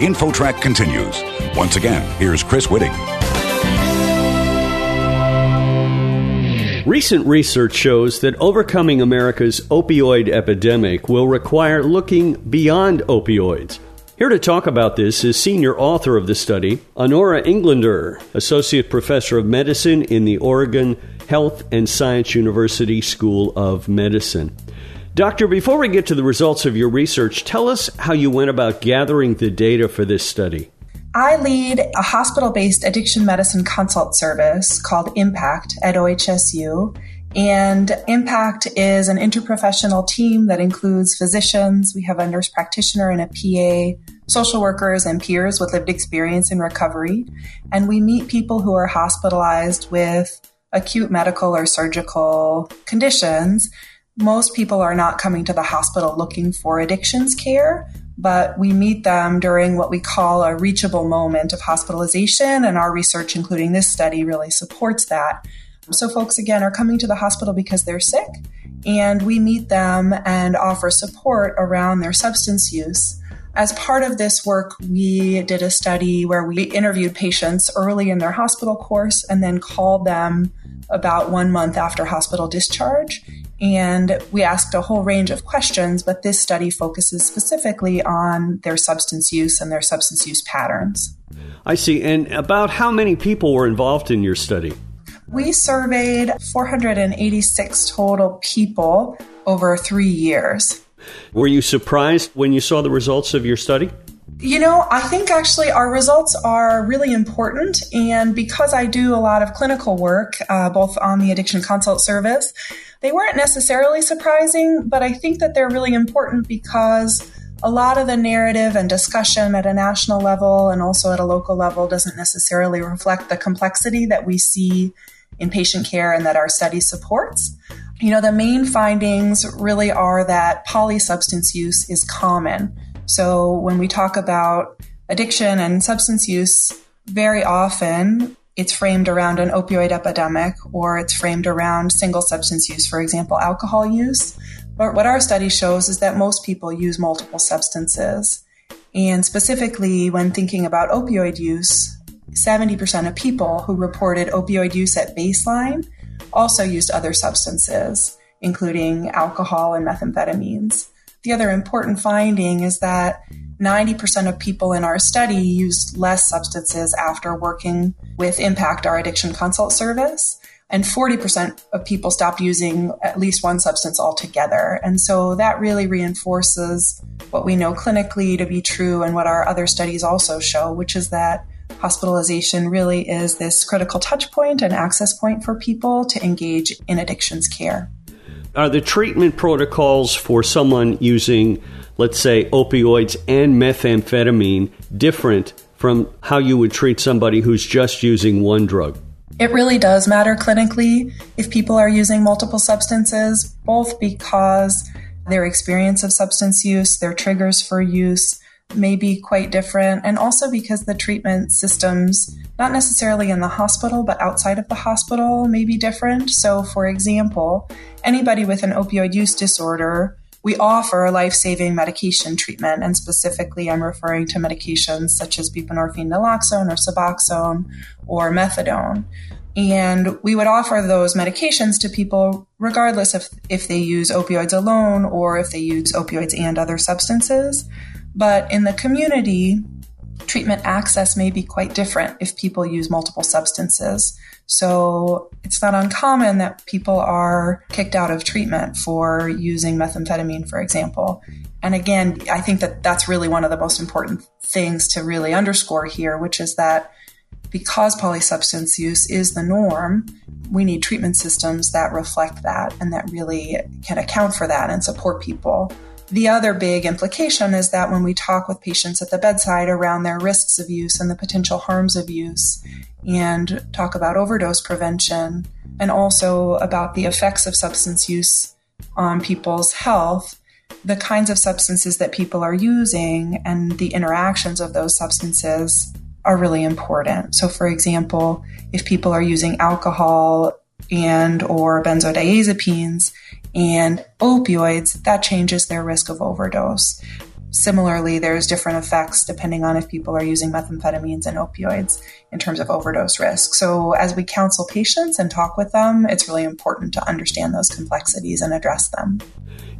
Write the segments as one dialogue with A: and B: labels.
A: InfoTrack continues. Once again, here's Chris Whitting.
B: Recent research shows that overcoming America's opioid epidemic will require looking beyond opioids. Here to talk about this is senior author of the study, Honora Englander, Associate Professor of Medicine in the Oregon Health and Science University School of Medicine. Doctor, before we get to the results of your research, tell us how you went about gathering the data for this study.
C: I lead a hospital based addiction medicine consult service called Impact at OHSU. And Impact is an interprofessional team that includes physicians. We have a nurse practitioner and a PA, social workers and peers with lived experience in recovery. And we meet people who are hospitalized with acute medical or surgical conditions. Most people are not coming to the hospital looking for addictions care, but we meet them during what we call a reachable moment of hospitalization. And our research, including this study, really supports that. So, folks again are coming to the hospital because they're sick, and we meet them and offer support around their substance use. As part of this work, we did a study where we interviewed patients early in their hospital course and then called them about one month after hospital discharge. And we asked a whole range of questions, but this study focuses specifically on their substance use and their substance use patterns.
B: I see. And about how many people were involved in your study?
C: We surveyed 486 total people over three years.
B: Were you surprised when you saw the results of your study?
C: You know, I think actually our results are really important. And because I do a lot of clinical work, uh, both on the addiction consult service, they weren't necessarily surprising, but I think that they're really important because a lot of the narrative and discussion at a national level and also at a local level doesn't necessarily reflect the complexity that we see in patient care and that our study supports. You know, the main findings really are that polysubstance use is common. So when we talk about addiction and substance use, very often it's framed around an opioid epidemic or it's framed around single substance use, for example, alcohol use. But what our study shows is that most people use multiple substances. And specifically, when thinking about opioid use, 70% of people who reported opioid use at baseline also used other substances, including alcohol and methamphetamines. The other important finding is that 90% of people in our study used less substances after working with Impact, our addiction consult service. And 40% of people stopped using at least one substance altogether. And so that really reinforces what we know clinically to be true and what our other studies also show, which is that hospitalization really is this critical touch point and access point for people to engage in addictions care.
B: Are the treatment protocols for someone using, let's say, opioids and methamphetamine different from how you would treat somebody who's just using one drug?
C: It really does matter clinically if people are using multiple substances, both because their experience of substance use, their triggers for use, may be quite different, and also because the treatment systems, not necessarily in the hospital, but outside of the hospital, may be different. So, for example, anybody with an opioid use disorder, we offer life saving medication treatment, and specifically, I'm referring to medications such as buprenorphine naloxone or Suboxone or methadone. And we would offer those medications to people regardless of if they use opioids alone or if they use opioids and other substances. But in the community, treatment access may be quite different if people use multiple substances. So it's not uncommon that people are kicked out of treatment for using methamphetamine, for example. And again, I think that that's really one of the most important things to really underscore here, which is that because polysubstance use is the norm, we need treatment systems that reflect that and that really can account for that and support people the other big implication is that when we talk with patients at the bedside around their risks of use and the potential harms of use, and talk about overdose prevention, and also about the effects of substance use on people's health, the kinds of substances that people are using and the interactions of those substances are really important. So for example, if people are using alcohol and or benzodiazepines and opioids, that changes their risk of overdose. similarly, there's different effects depending on if people are using methamphetamines and opioids in terms of overdose risk. So, as we counsel patients and talk with them, it's really important to understand those complexities and address them.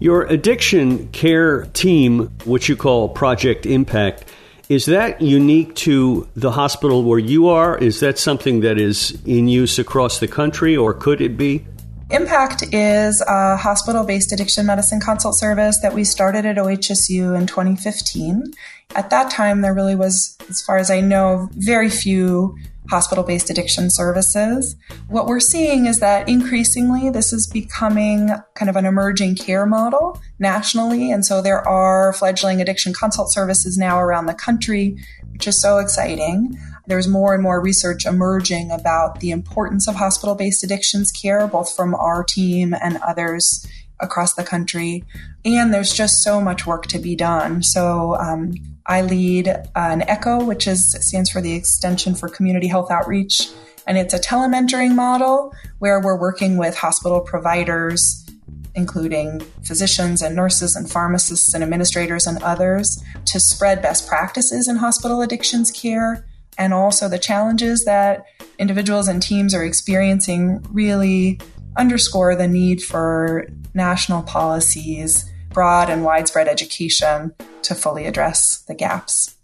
B: Your addiction care team, which you call Project Impact, is that unique to the hospital where you are? Is that something that is in use across the country, or could it be?
C: Impact is a hospital based addiction medicine consult service that we started at OHSU in 2015. At that time, there really was, as far as I know, very few hospital based addiction services. What we're seeing is that increasingly this is becoming kind of an emerging care model nationally. And so there are fledgling addiction consult services now around the country, which is so exciting there's more and more research emerging about the importance of hospital based addictions care, both from our team and others across the country. And there's just so much work to be done. So, um, I lead an ECHO, which is stands for the Extension for Community Health Outreach, and it's a telementoring model where we're working with hospital providers, including physicians and nurses and pharmacists and administrators and others, to spread best practices in hospital addictions care and also the challenges that individuals and teams are experiencing really underscore the need for national policies, broad and widespread education to fully address the gaps.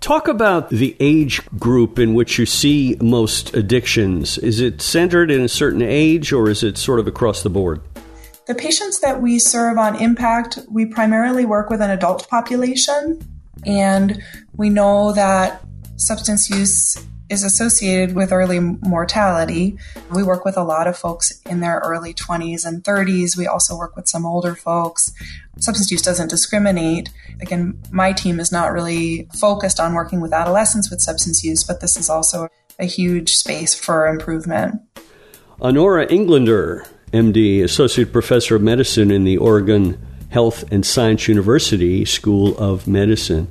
B: Talk about the age group in which you see most addictions. Is it centered in a certain age or is it sort of across the board?
C: The patients that we serve on Impact, we primarily work with an adult population. And we know that substance use is associated with early mortality. We work with a lot of folks in their early 20s and 30s. We also work with some older folks. Substance use doesn't discriminate. Again, my team is not really focused on working with adolescents with substance use, but this is also a huge space for improvement.
B: Honora Englander, MD, Associate Professor of Medicine in the Oregon Health and Science University School of Medicine.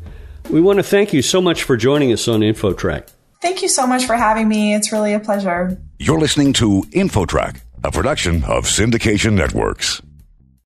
B: We want to thank you so much for joining us on InfoTrack.
C: Thank you so much for having me. It's really a pleasure.
A: You're listening to InfoTrack, a production of Syndication Networks.